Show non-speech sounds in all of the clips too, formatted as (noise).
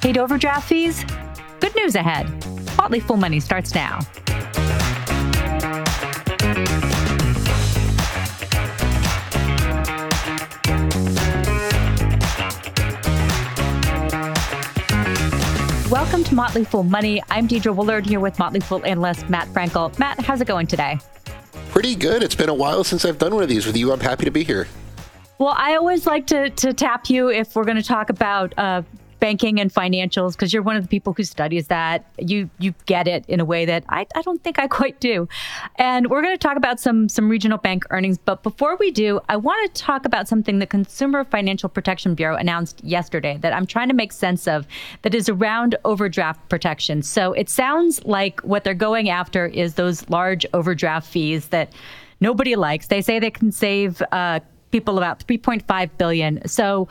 Paid overdraft fees? Good news ahead. Motley Fool Money starts now. Welcome to Motley Fool Money. I'm Deidre Woollard here with Motley Fool analyst Matt Frankel. Matt, how's it going today? Pretty good. It's been a while since I've done one of these with you. I'm happy to be here. Well, I always like to, to tap you if we're going to talk about uh, banking and financials because you're one of the people who studies that. You you get it in a way that I, I don't think I quite do. And we're going to talk about some some regional bank earnings. But before we do, I want to talk about something the Consumer Financial Protection Bureau announced yesterday that I'm trying to make sense of that is around overdraft protection. So it sounds like what they're going after is those large overdraft fees that nobody likes. They say they can save uh, people about 3.5 billion. So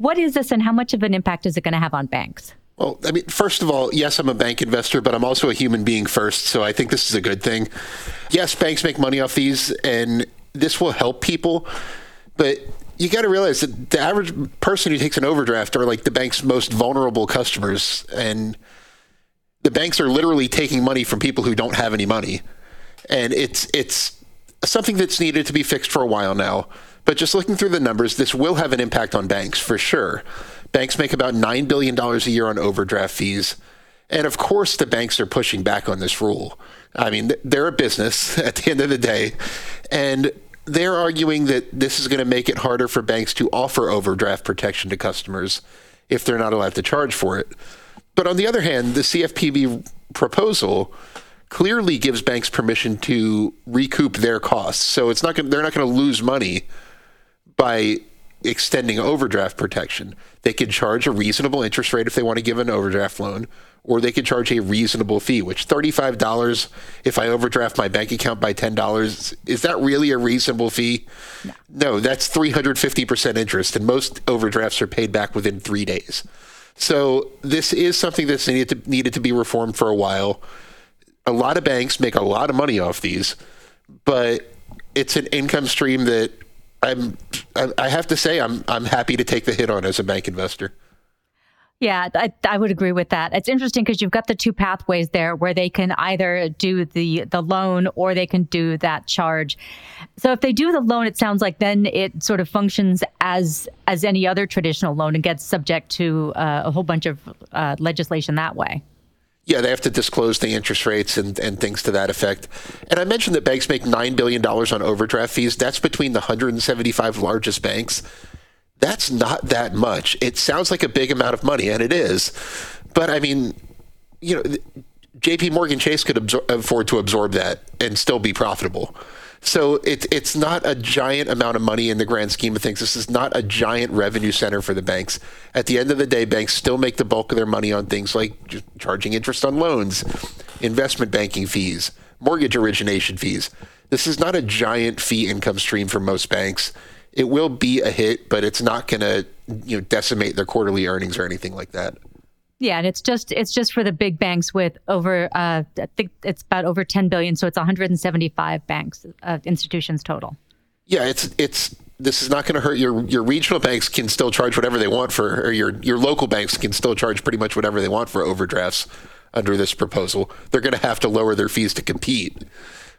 what is this and how much of an impact is it going to have on banks? Well, I mean, first of all, yes, I'm a bank investor, but I'm also a human being first. So I think this is a good thing. Yes, banks make money off these, and this will help people. But you got to realize that the average person who takes an overdraft are like the bank's most vulnerable customers. And the banks are literally taking money from people who don't have any money. And it's, it's something that's needed to be fixed for a while now. But just looking through the numbers, this will have an impact on banks for sure. Banks make about $9 billion a year on overdraft fees. And of course, the banks are pushing back on this rule. I mean, they're a business (laughs) at the end of the day. And they're arguing that this is going to make it harder for banks to offer overdraft protection to customers if they're not allowed to charge for it. But on the other hand, the CFPB proposal clearly gives banks permission to recoup their costs. So it's not going they're not going to lose money by extending overdraft protection. They can charge a reasonable interest rate if they want to give an overdraft loan, or they can charge a reasonable fee, which $35 if I overdraft my bank account by $10, is that really a reasonable fee? No, no that's 350% interest, and most overdrafts are paid back within three days. So this is something that's needed to, needed to be reformed for a while. A lot of banks make a lot of money off these, but it's an income stream that I'm I have to say I'm I'm happy to take the hit on as a bank investor. Yeah, I, I would agree with that. It's interesting because you've got the two pathways there where they can either do the the loan or they can do that charge. So if they do the loan, it sounds like then it sort of functions as as any other traditional loan and gets subject to uh, a whole bunch of uh, legislation that way. Yeah, they have to disclose the interest rates and, and things to that effect. And I mentioned that banks make $9 billion on overdraft fees. That's between the 175 largest banks. That's not that much. It sounds like a big amount of money, and it is. But I mean, you know, JP Morgan Chase could absor- afford to absorb that and still be profitable. So it, it's not a giant amount of money in the grand scheme of things. This is not a giant revenue center for the banks. At the end of the day, banks still make the bulk of their money on things like charging interest on loans, investment banking fees, mortgage origination fees. This is not a giant fee income stream for most banks. It will be a hit, but it's not going to you know decimate their quarterly earnings or anything like that. Yeah, and it's just it's just for the big banks with over uh, I think it's about over 10 billion, so it's 175 banks uh, institutions total. Yeah, it's it's this is not going to hurt your your regional banks can still charge whatever they want for or your your local banks can still charge pretty much whatever they want for overdrafts under this proposal. They're going to have to lower their fees to compete.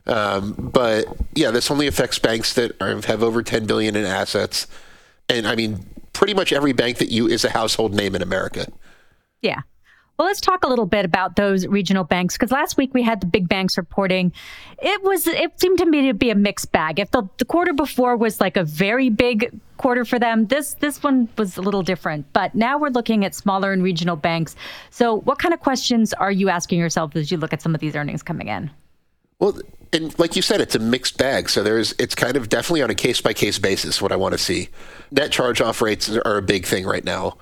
Um, but yeah, this only affects banks that are, have over 10 billion in assets, and I mean pretty much every bank that you is a household name in America. Yeah. Well, let's talk a little bit about those regional banks because last week we had the big banks reporting. It was it seemed to me to be a mixed bag. If the, the quarter before was like a very big quarter for them, this this one was a little different. But now we're looking at smaller and regional banks. So, what kind of questions are you asking yourself as you look at some of these earnings coming in? Well, and like you said, it's a mixed bag. So there's it's kind of definitely on a case by case basis what I want to see. Net charge off rates are a big thing right now.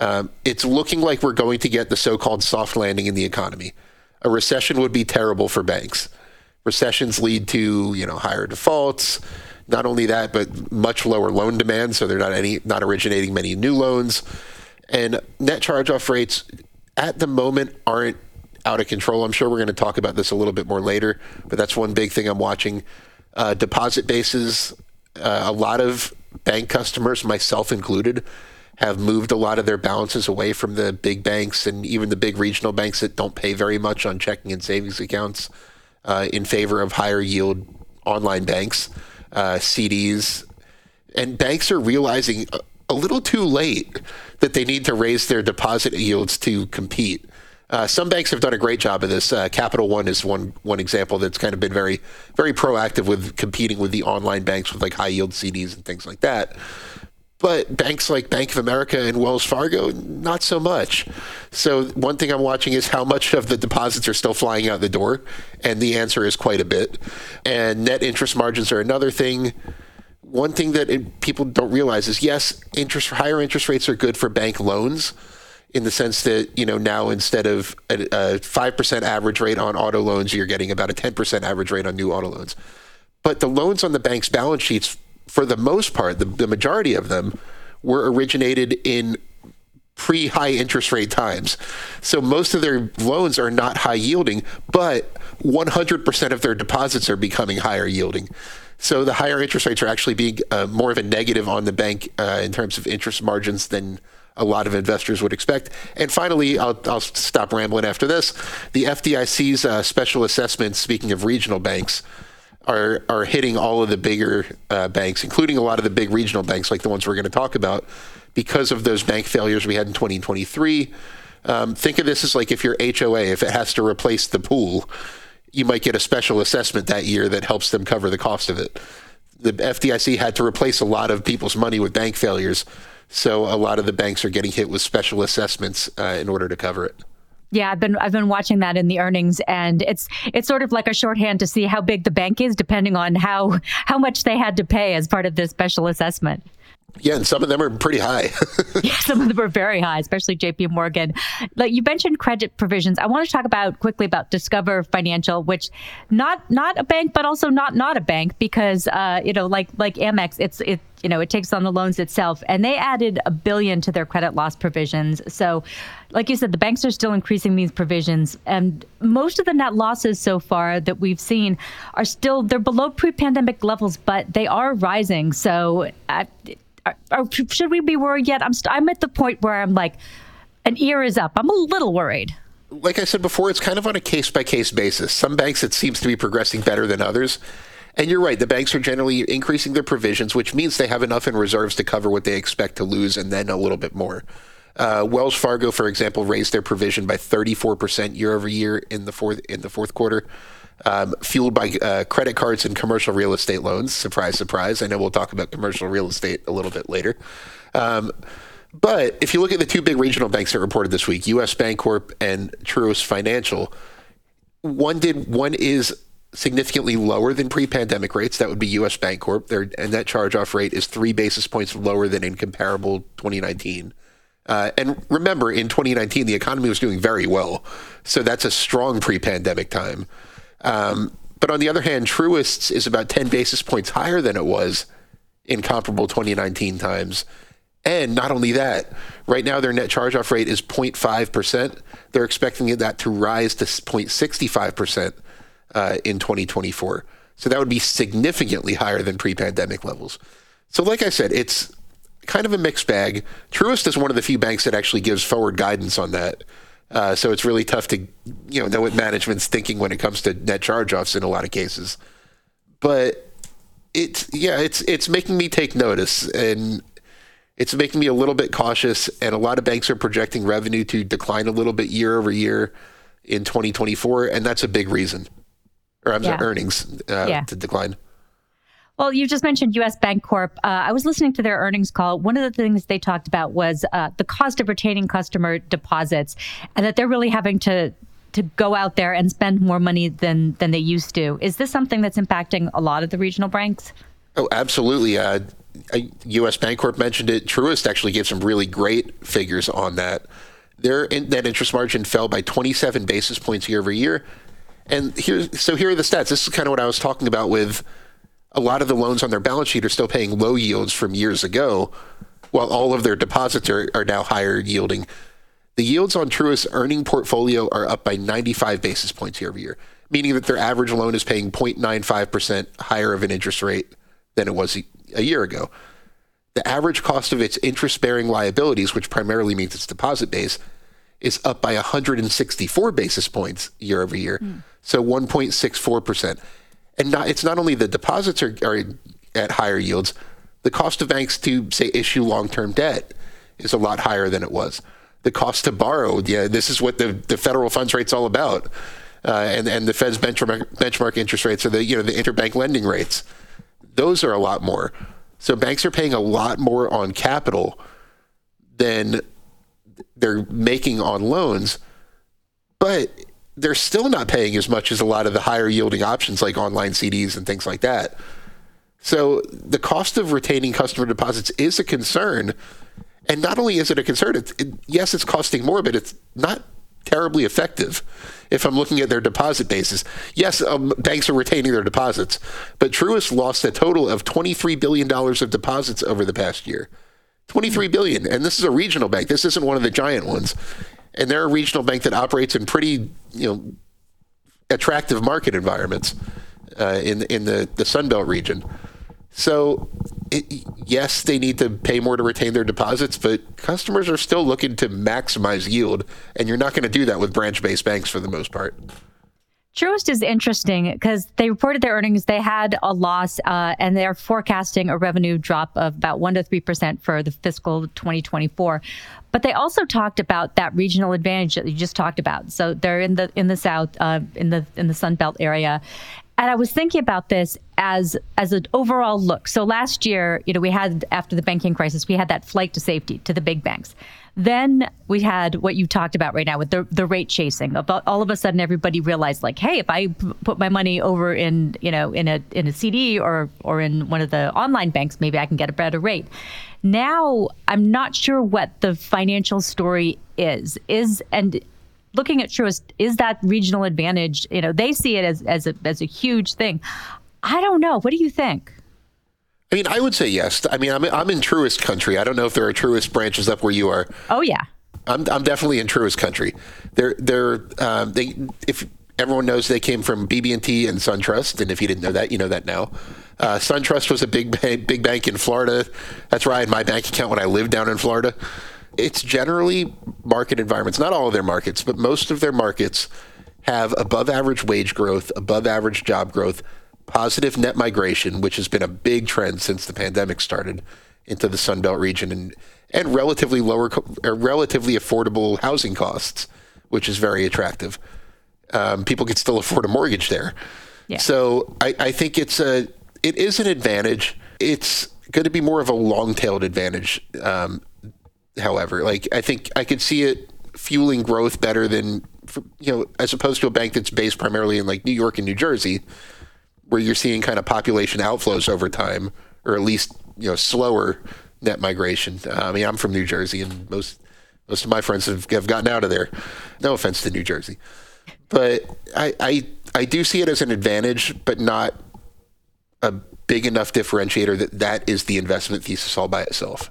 Um, it's looking like we're going to get the so-called soft landing in the economy. A recession would be terrible for banks. Recessions lead to you know higher defaults. Not only that, but much lower loan demand, so they're not any not originating many new loans. And net charge-off rates at the moment aren't out of control. I'm sure we're going to talk about this a little bit more later, but that's one big thing I'm watching. Uh, deposit bases, uh, a lot of bank customers, myself included, have moved a lot of their balances away from the big banks and even the big regional banks that don't pay very much on checking and savings accounts uh, in favor of higher yield online banks, uh, CDs. And banks are realizing a, little too late that they need to raise their deposit yields to compete. Uh, some banks have done a great job of this. Uh, Capital One is one one example that's kind of been very very proactive with competing with the online banks with like high yield CDs and things like that. But banks like Bank of America and Wells Fargo, not so much. So one thing I'm watching is how much of the deposits are still flying out the door, and the answer is quite a bit. And net interest margins are another thing. One thing that it, people don't realize is yes, interest higher interest rates are good for bank loans in the sense that you know now instead of a five percent average rate on auto loans, you're getting about a ten percent average rate on new auto loans. But the loans on the bank's balance sheets, for the most part, the, the majority of them were originated in pre high interest rate times. So most of their loans are not high yielding, but 100% of their deposits are becoming higher yielding. So the higher interest rates are actually being uh, more of a negative on the bank uh, in terms of interest margins than a lot of investors would expect. And finally, I'll, I'll stop rambling after this. The FDIC's uh, special assessment, speaking of regional banks, are are hitting all of the bigger uh, banks, including a lot of the big regional banks, like the ones we're going to talk about, because of those bank failures we had in 2023. Um, think of this as like if your HOA, if it has to replace the pool, you might get a special assessment that year that helps them cover the cost of it. The FDIC had to replace a lot of people's money with bank failures so a lot of the banks are getting hit with special assessments uh, in order to cover it. Yeah, I've been I've been watching that in the earnings, and it's it's sort of like a shorthand to see how big the bank is, depending on how how much they had to pay as part of this special assessment. Yeah, and some of them are pretty high. (laughs) yeah, some of them are very high, especially JP Morgan. Like you mentioned credit provisions. I want to talk about quickly about Discover Financial, which not not a bank, but also not not a bank because uh, you know, like like Amex, it's it you know, it takes on the loans itself. And they added a billion to their credit loss provisions. So, like you said, the banks are still increasing these provisions. And most of the net losses so far that we've seen are still, they're below pre pandemic levels, but they are rising. So, uh, should we be worried yet? I'm, st- I'm at the point where I'm like, an ear is up. I'm a little worried. Like I said before, it's kind of on a case by case basis. Some banks, it seems to be progressing better than others. And you're right, the banks are generally increasing their provisions, which means they have enough in reserves to cover what they expect to lose and then a little bit more. Uh, Wells Fargo, for example, raised their provision by 34% year over year in the fourth in the fourth quarter um, fueled by uh, credit cards and commercial real estate loans. Surprise, surprise. I know we'll talk about commercial real estate a little bit later. Um, but if you look at the two big regional banks that reported this week, U.S. Bancorp and Truist Financial, one did one is significantly lower than pre-pandemic rates. That would be U.S. Bancorp. Their and that charge-off rate is three basis points lower than in comparable 2019. Uh, and remember, in 2019, the economy was doing very well, so that's a strong pre-pandemic time. Um, but on the other hand, Truist's is about 10 basis points higher than it was in comparable 2019 times. And not only that, right now their net charge off rate is 0.5%. They're expecting that to rise to 0.65% uh, in 2024. So that would be significantly higher than pre pandemic levels. So, like I said, it's kind of a mixed bag. Truist is one of the few banks that actually gives forward guidance on that. Uh, so it's really tough to you know know what management's thinking when it comes to net charge-offs in a lot of cases. But it's yeah, it's it's making me take notice and it's making me a little bit cautious. And a lot of banks are projecting revenue to decline a little bit year over year in 2024, and that's a big reason. Or I'm yeah. sorry, earnings uh, yeah. to decline. Well, you just mentioned U.S. Bancorp. Uh, I was listening to their earnings call. One of the things they talked about was uh, the cost of retaining customer deposits, and that they're really having to to go out there and spend more money than than they used to. Is this something that's impacting a lot of the regional banks? Oh, absolutely. Uh, U.S. Bancorp mentioned it. Truist actually gave some really great figures on that. Their net interest margin fell by 27 basis points year over year. And here, so here are the stats. This is kind of what I was talking about with a lot of the loans on their balance sheet are still paying low yields from years ago, while all of their deposits are, are now higher yielding. The yields on Truist's earning portfolio are up by 95 basis points year over year, meaning that their average loan is paying 0.95% higher of an interest rate than it was a year ago. The average cost of its interest bearing liabilities, which primarily means its deposit base, is up by 164 basis points year over year. Mm. So 1.64%. And not, it's not only the deposits are, are at higher yields, the cost of banks to, say, issue long term debt is a lot higher than it was. The cost to borrow, yeah, this is what the, the federal funds rate's all about. Uh, and, and the Fed's benchmark, benchmark interest rates are the, you know, the interbank lending rates those are a lot more. So banks are paying a lot more on capital than they're making on loans, but they're still not paying as much as a lot of the higher yielding options like online CDs and things like that. So the cost of retaining customer deposits is a concern. And not only is it a concern, it's, it, yes, it's costing more, but it's not terribly effective if I'm looking at their deposit bases. Yes, um, banks are retaining their deposits, but Truist lost a total of $23 billion of deposits over the past year. 23 billion. And this is a regional bank. This isn't one of the giant ones. And they're a regional bank that operates in pretty, you know, attractive market environments uh, in in the the Sun Belt region. So, it, yes, they need to pay more to retain their deposits, but customers are still looking to maximize yield, and you're not going to do that with branch-based banks for the most part. Truist is interesting because they reported their earnings. They had a loss, uh, and they're forecasting a revenue drop of about one to three percent for the fiscal 2024. But they also talked about that regional advantage that you just talked about. So they're in the in the south, uh, in the in the Sun Belt area, and I was thinking about this as as an overall look. So last year, you know, we had after the banking crisis, we had that flight to safety to the big banks. Then we had what you talked about right now with the the rate chasing. About all of a sudden, everybody realized like, hey, if I p- put my money over in you know in a in a CD or or in one of the online banks, maybe I can get a better rate. Now I'm not sure what the financial story is. Is and looking at Truist, is that regional advantage? You know, they see it as as a as a huge thing. I don't know. What do you think? I mean, I would say yes. I mean, I'm I'm in Truist country. I don't know if there are Truist branches up where you are. Oh yeah. I'm I'm definitely in Truist country. They're they're um, they if everyone knows they came from BB&T and SunTrust, and if you didn't know that, you know that now. Uh, SunTrust was a big big bank in Florida. That's where I had my bank account when I lived down in Florida it's generally market environments, not all of their markets, but most of their markets have above average wage growth, above average job growth, positive net migration, which has been a big trend since the pandemic started into the Sun Belt region, and and relatively lower, relatively affordable housing costs, which is very attractive. Um, people can still afford a mortgage there. Yeah. So I, I think it's a it is an advantage. It's going to be more of a long-tailed advantage um, however. Like I think I could see it fueling growth better than you know, as opposed to a bank that's based primarily in like New York and New Jersey, where you're seeing kind of population outflows over time, or at least you know slower net migration. Uh, I mean, I'm from New Jersey, and most most of my friends have, have gotten out of there. No offense to New Jersey, but I, I I do see it as an advantage, but not a big enough differentiator that that is the investment thesis all by itself.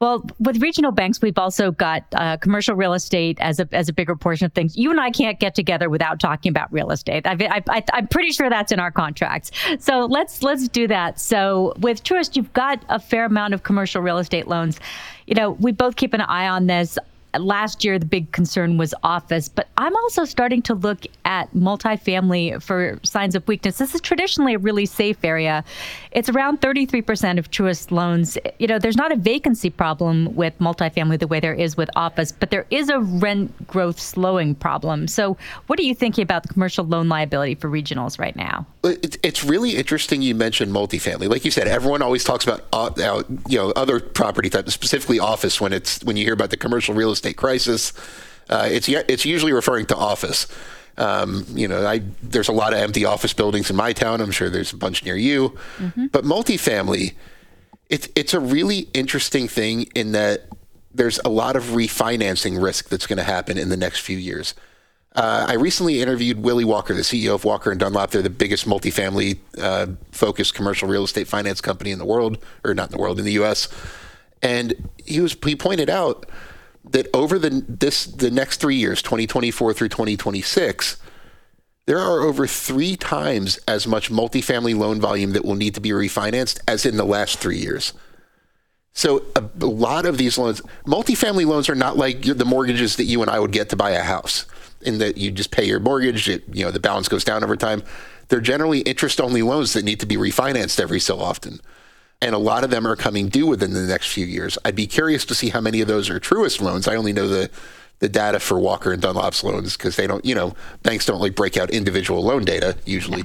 Well, with regional banks, we've also got uh, commercial real estate as a as a bigger portion of things. You and I can't get together without talking about real estate. I, I, I'm pretty sure that's in our contracts. So let's let's do that. So with Truist, you've got a fair amount of commercial real estate loans. You know, we both keep an eye on this last year the big concern was office, but I'm also starting to look at multifamily for signs of weakness. This is traditionally a really safe area. It's around 33% of Truist loans. You know, there's not a vacancy problem with multifamily the way there is with office, but there is a rent growth slowing problem. So, what are you thinking about the commercial loan liability for regionals right now? It's really interesting you mentioned multifamily. Like you said, everyone always talks about uh, you know other property types, specifically office when it's when you hear about the commercial real estate crisis. Uh, it's it's usually referring to office, Um, you know, I there's a lot of empty office buildings in my town. I'm sure there's a bunch near you. Mm-hmm. But multifamily, it's it's a really interesting thing in that there's a lot of refinancing risk that's going to happen in the next few years. Uh, I recently interviewed Willie Walker, the CEO of Walker and Dunlop. They're the biggest multifamily uh, focused commercial real estate finance company in the world, or not in the world, in the U.S. And he was he pointed out that over the this the next three years, 2024 through 2026, there are over three times as much multifamily loan volume that will need to be refinanced as in the last three years. So a, a lot of these loans, multifamily loans, are not like the mortgages that you and I would get to buy a house, in that you just pay your mortgage. It, you know the balance goes down over time. They're generally interest-only loans that need to be refinanced every so often and a lot of them are coming due within the next few years. I'd be curious to see how many of those are Truist loans. I only know the the data for Walker and Dunlop's loans because they don't, you know, banks don't like break out individual loan data usually.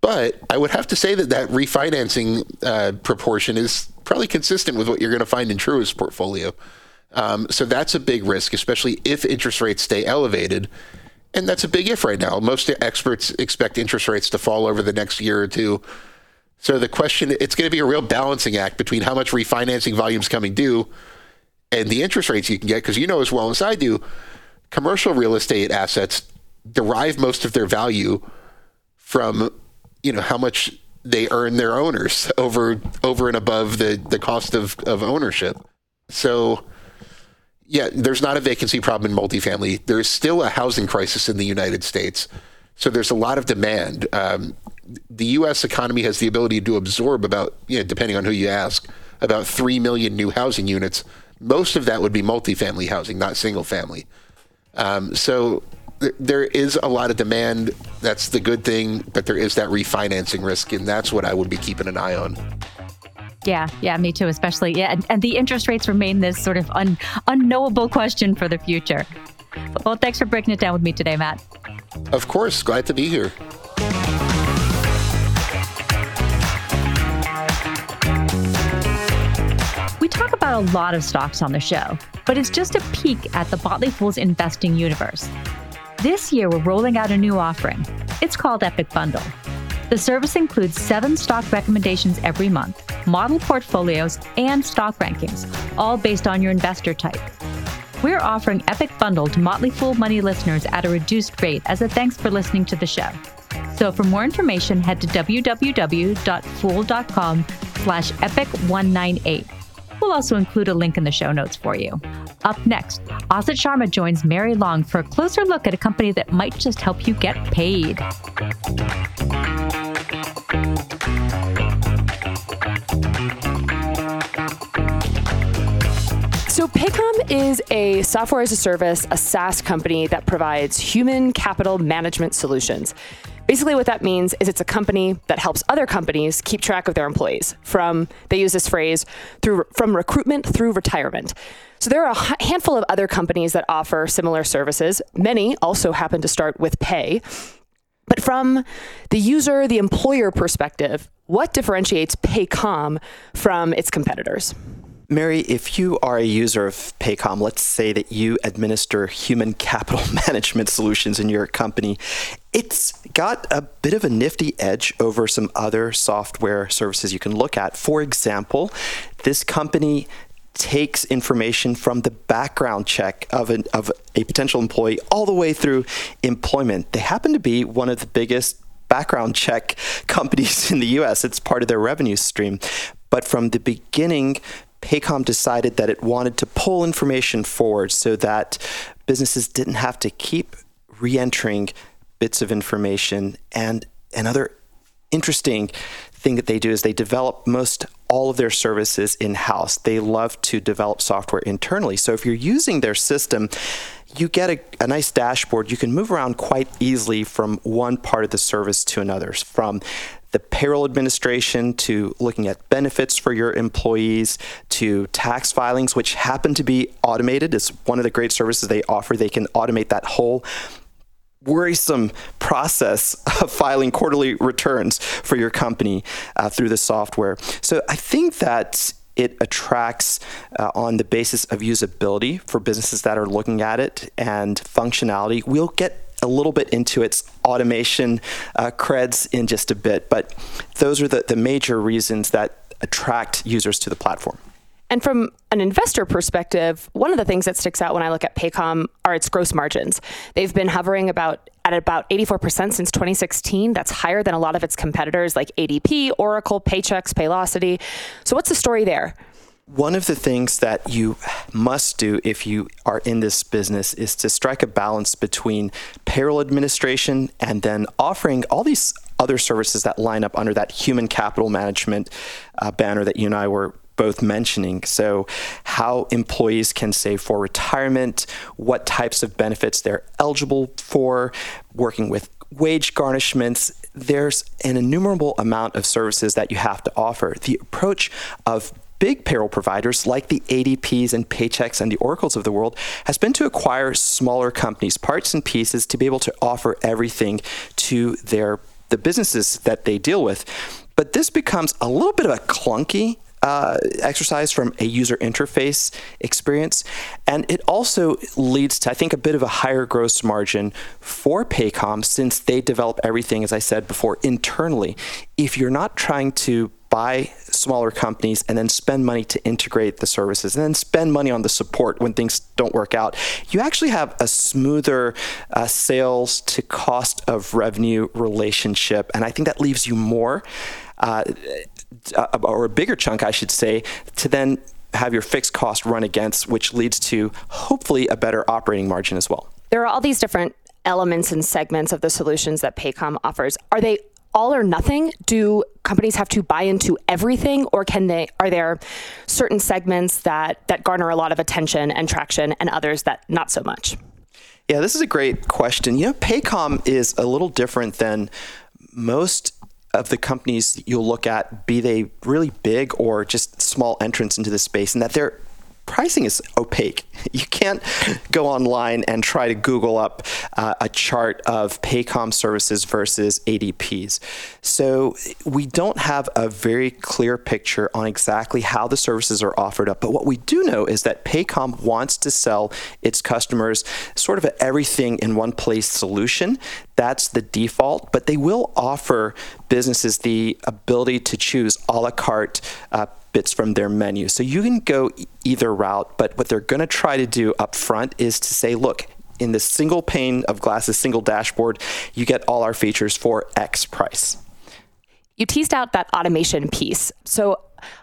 But I would have to say that that refinancing uh, proportion is probably consistent with what you're going to find in Truist's portfolio. Um, so that's a big risk, especially if interest rates stay elevated. And that's a big if right now. Most experts expect interest rates to fall over the next year or two so the question, it's going to be a real balancing act between how much refinancing volume is coming due and the interest rates you can get. Because you know as well as I do, commercial real estate assets derive most of their value from, you know, how much they earn their owners over over and above the the cost of, of ownership. So yeah, there's not a vacancy problem in multifamily. There's still a housing crisis in the United States. So there's a lot of demand. Um, the U.S. economy has the ability to absorb about, you know, depending on who you ask, about 3 million new housing units. Most of that would be multifamily housing, not single family. Um, so th- there is a lot of demand. That's the good thing, but there is that refinancing risk, and that's what I would be keeping an eye on. Yeah, yeah, me too, especially. Yeah, and, and the interest rates remain this sort of un- unknowable question for the future. Well, thanks for breaking it down with me today, Matt. Of course, glad to be here. Talk about a lot of stocks on the show, but it's just a peek at the Motley Fool's investing universe. This year, we're rolling out a new offering. It's called Epic Bundle. The service includes seven stock recommendations every month, model portfolios, and stock rankings, all based on your investor type. We're offering Epic Bundle to Motley Fool Money listeners at a reduced rate as a thanks for listening to the show. So for more information, head to www.fool.com slash epic198 We'll also include a link in the show notes for you. Up next, Asit Sharma joins Mary Long for a closer look at a company that might just help you get paid. So, Paycom is a software as a service, a SaaS company that provides human capital management solutions. Basically, what that means is it's a company that helps other companies keep track of their employees. From they use this phrase through from recruitment through retirement. So there are a handful of other companies that offer similar services. Many also happen to start with pay. But from the user, the employer perspective, what differentiates Paycom from its competitors? Mary, if you are a user of Paycom, let's say that you administer human capital (laughs) management solutions in your company, it's got a bit of a nifty edge over some other software services you can look at. For example, this company takes information from the background check of, an, of a potential employee all the way through employment. They happen to be one of the biggest background check (laughs) companies in the US. It's part of their revenue stream. But from the beginning, Paycom decided that it wanted to pull information forward so that businesses didn't have to keep re entering bits of information. And another interesting thing that they do is they develop most all of their services in house. They love to develop software internally. So if you're using their system, you get a, a, nice dashboard. You can move around quite easily from one part of the service to another, from the payroll administration to looking at benefits for your employees to tax filings, which happen to be automated. It's one of the great services they offer. They can automate that whole worrisome process of filing quarterly returns for your company uh, through the software. So I think that it attracts uh, on the basis of usability for businesses that are looking at it and functionality. We'll get a little bit into its automation uh, creds in just a bit, but those are the, the major reasons that attract users to the platform. And from an investor perspective, one of the things that sticks out when I look at Paycom are its gross margins. They've been hovering about at about 84% since 2016. That's higher than a lot of its competitors like ADP, Oracle, Paychex, Paylocity. So what's the story there? One of the things that you must do if you are in this business is to strike a balance between payroll administration and then offering all these other services that line up under that human capital management uh, banner that you and I were both mentioning. So, how employees can save for retirement, what types of benefits they're eligible for, working with wage garnishments. There's an innumerable amount of services that you have to offer. The approach of big payroll providers like the ADPs and Paychex and the Oracles of the world has been to acquire smaller companies, parts and pieces, to be able to offer everything to their the businesses that they deal with. But this becomes a little bit of a clunky uh, exercise from a user interface experience. And it also leads to, I think, a bit of a higher gross margin for Paycom since they develop everything, as I said before, internally. If you're not trying to buy smaller companies and then spend money to integrate the services and then spend money on the support when things don't work out, you actually have a smoother uh, sales to cost of revenue relationship. And I think that leaves you more. Uh, uh, or a bigger chunk, I should say, to then have your fixed cost run against, which leads to hopefully a better operating margin as well. There are all these different elements and segments of the solutions that Paycom offers. Are they all or nothing? Do companies have to buy into everything, or can they? Are there certain segments that that garner a lot of attention and traction, and others that not so much? Yeah, this is a great question. You know, Paycom is a little different than most of the companies you'll look at, be they really big or just small entrants into the space, and that they're pricing is opaque. (laughs) You can't go online and try to Google up uh, a chart of Paycom services versus ADPs. So we don't have a very clear picture on exactly how the services are offered up. But what we do know is that Paycom wants to sell its customers sort of an everything in one place solution. That's the default, but they will offer businesses the ability to choose a la carte. Uh, bits from their menu. So you can go either route, but what they're going to try to do up front is to say, look, in this single pane of glass, this single dashboard, you get all our features for X price. You teased out that automation piece. So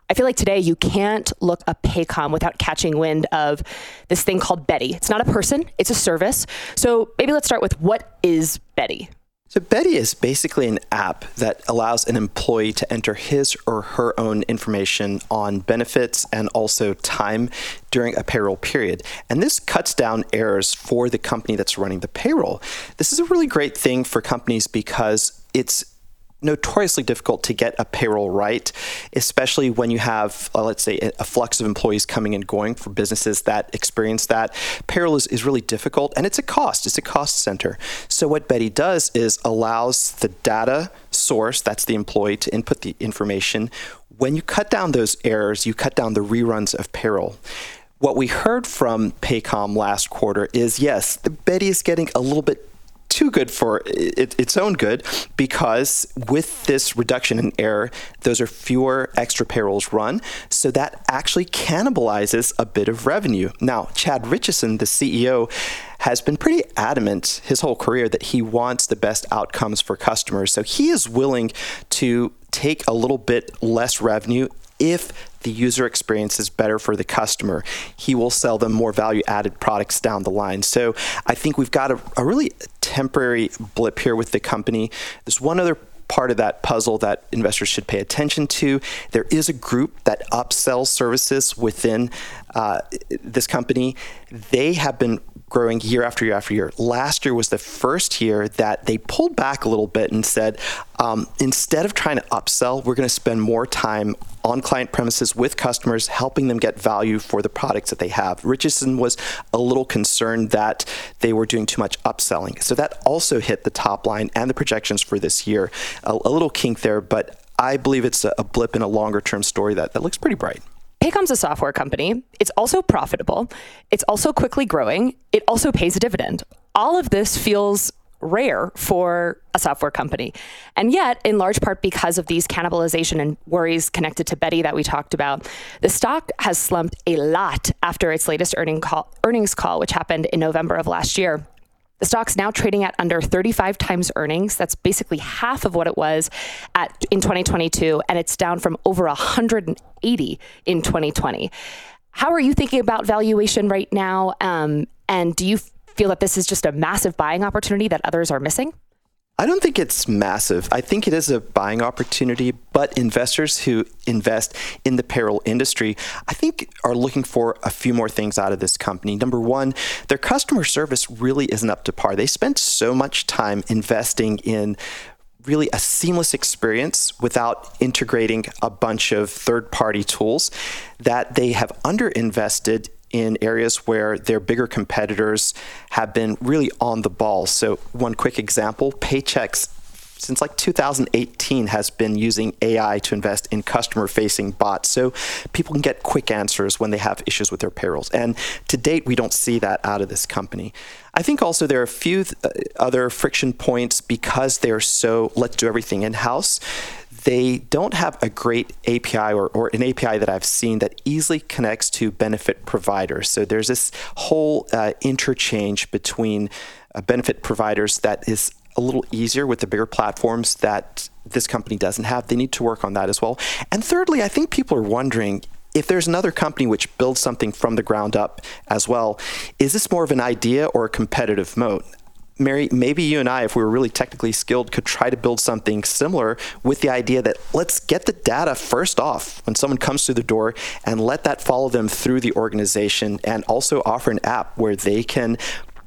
I feel like today you can't look up Paycom without catching wind of this thing called Beti. It's not a person, it's a service. So maybe let's start with what is Beti? So Beti is basically an app that allows an employee to enter his or her own information on benefits and also time during a payroll period. And this cuts down errors for the company that's running the payroll. This is a really great thing for companies because it's notoriously difficult to get a payroll right, especially when you have, uh, let's say, a flux of employees coming and going for businesses that experience that. Payroll is, is really difficult and it's a cost, it's a cost center. So, what Beti does is allows the data source, that's the employee, to input the information. When you cut down those errors, you cut down the reruns of payroll what we heard from Paycom last quarter is yes, Beti is getting a little bit too good for it, its own good because with this reduction in error, those are fewer extra payrolls run. So that actually cannibalizes a bit of revenue. Now, Chad Richison, the CEO, has been pretty adamant his whole career that he wants the best outcomes for customers. So he is willing to take a little bit less revenue if the user experience is better for the customer, he will sell them more value added products down the line. So I think we've got a, a really temporary blip here with the company. There's one other part of that puzzle that investors should pay attention to. There is a group that upsells services within uh, this company. They have been growing year after year after year. Last year was the first year that they pulled back a little bit and said, um, instead of trying to upsell, we're going to spend more time on client premises with customers, helping them get value for the products that they have. Richardson was a little concerned that they were doing too much upselling. So that also hit the top line and the projections for this year. A, a little kink there, but I believe it's a, a blip in a longer term story that, that looks pretty bright. Paycom's a software company. It's also profitable. It's also quickly growing. It also pays a dividend. All of this feels rare for a software company. And yet, in large part because of these cannibalization and worries connected to Beti that we talked about, the stock has slumped a lot after its latest earning call, earnings call, which happened in November of last year. The stock's now trading at under 35 times earnings. That's basically half of what it was at in 2022, and it's down from over 180 in 2020. How are you thinking about valuation right now? Um, and do you feel that this is just a massive buying opportunity that others are missing? I don't think it's massive. I think it is a buying opportunity, but investors who invest in the payroll industry, I think, are looking for a few more things out of this company. Number one, their customer service really isn't up to par. They spent so much time investing in really a seamless experience without integrating a bunch of third party tools that they have underinvested in areas where their bigger competitors have been really on the ball. So, one quick example Paychex since like 2018 has been using AI to invest in customer facing bots so people can get quick answers when they have issues with their payrolls. And to date, we don't see that out of this company. I think also there are a few th- uh, other friction points because they're so let's do everything in house they don't have a great API or, or, an API that I've seen that easily connects to benefit providers. So there's this whole uh, interchange between uh, benefit providers that is a little easier with the bigger platforms that this company doesn't have. They need to work on that as well. And thirdly, I think people are wondering if there's another company which builds something from the ground up as well, is this more of an idea or a competitive moat? Mary, maybe you and I, if we were really technically skilled, could try to build something similar with the idea that let's get the data first off when someone comes through the door and let that follow them through the organization and also offer an app where they can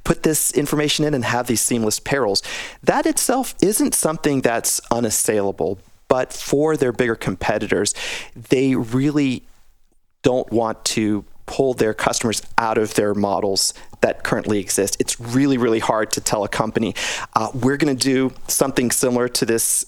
put this information in and have these seamless payrolls. That itself isn't something that's unassailable, but for their bigger competitors, they really don't want to pull their customers out of their models that currently exist. It's really, really hard to tell a company, uh, we're going to do something similar to this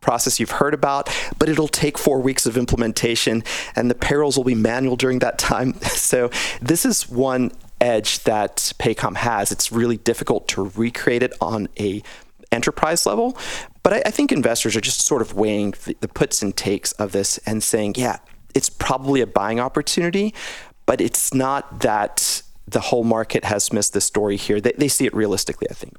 process you've heard about, but it'll take four weeks of implementation and the payrolls will be manual during that time. (laughs) So, this is one edge that Paycom has. It's really difficult to recreate it on a enterprise level. But I, I think investors are just sort of weighing the, the puts and takes of this and saying, yeah, it's probably a buying opportunity, but it's not that the whole market has missed the story here. They, they see it realistically, I think.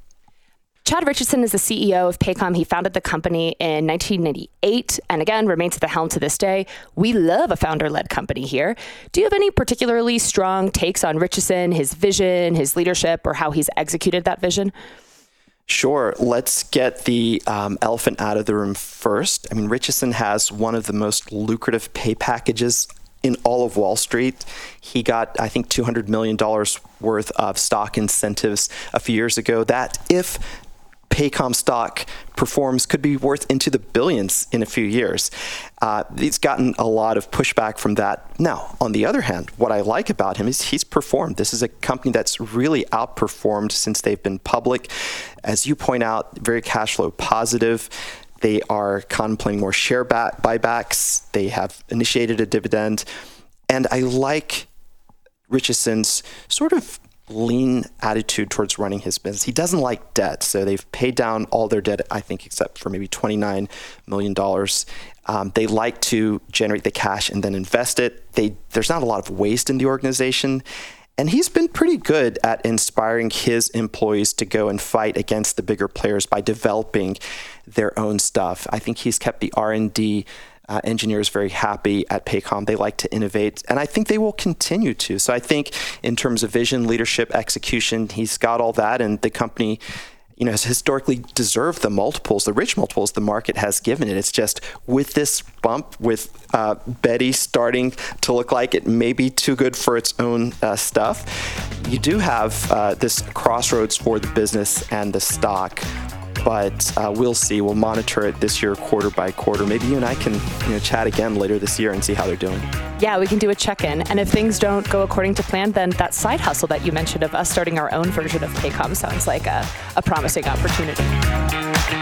Chad Richardson is the CEO of Paycom. He founded the company in 1998 and again remains at the helm to this day. We love a founder led company here. Do you have any particularly strong takes on Richardson, his vision, his leadership, or how he's executed that vision? Sure. Let's get the um, elephant out of the room first. I mean, Richardson has one of the most lucrative pay packages in all of Wall Street. He got, I think, $200 million worth of stock incentives a few years ago. That, if Paycom stock performs could be worth into the billions in a few years. Uh, he's gotten a lot of pushback from that. Now, on the other hand, what I like about him is he's performed. This is a company that's really outperformed since they've been public. As you point out, very cash flow positive. They are contemplating more share buybacks. They have initiated a dividend. And I like Richardson's sort of lean attitude towards running his business. He doesn't like debt, so they've paid down all their debt, I think, except for maybe $29 million. Um, they like to generate the cash and then invest it. They, there's not a lot of waste in the organization. And he's been pretty good at inspiring his employees to go and fight against the bigger players by developing their own stuff. I think he's kept the R&D uh, engineers very happy at Paycom. They like to innovate, and I think they will continue to. So I think in terms of vision, leadership, execution, he's got all that, and the company you know, has historically deserved the multiples, the rich multiples the market has given it. It's just with this bump, with uh, Beti starting to look like it may be too good for its own uh, stuff, you do have uh, this crossroads for the business and the stock but uh, we'll see. We'll monitor it this year, quarter by quarter. Maybe you and I can you know, chat again later this year and see how they're doing. Yeah, we can do a check in. And if things don't go according to plan, then that side hustle that you mentioned of us starting our own version of Paycom sounds like a, a promising opportunity.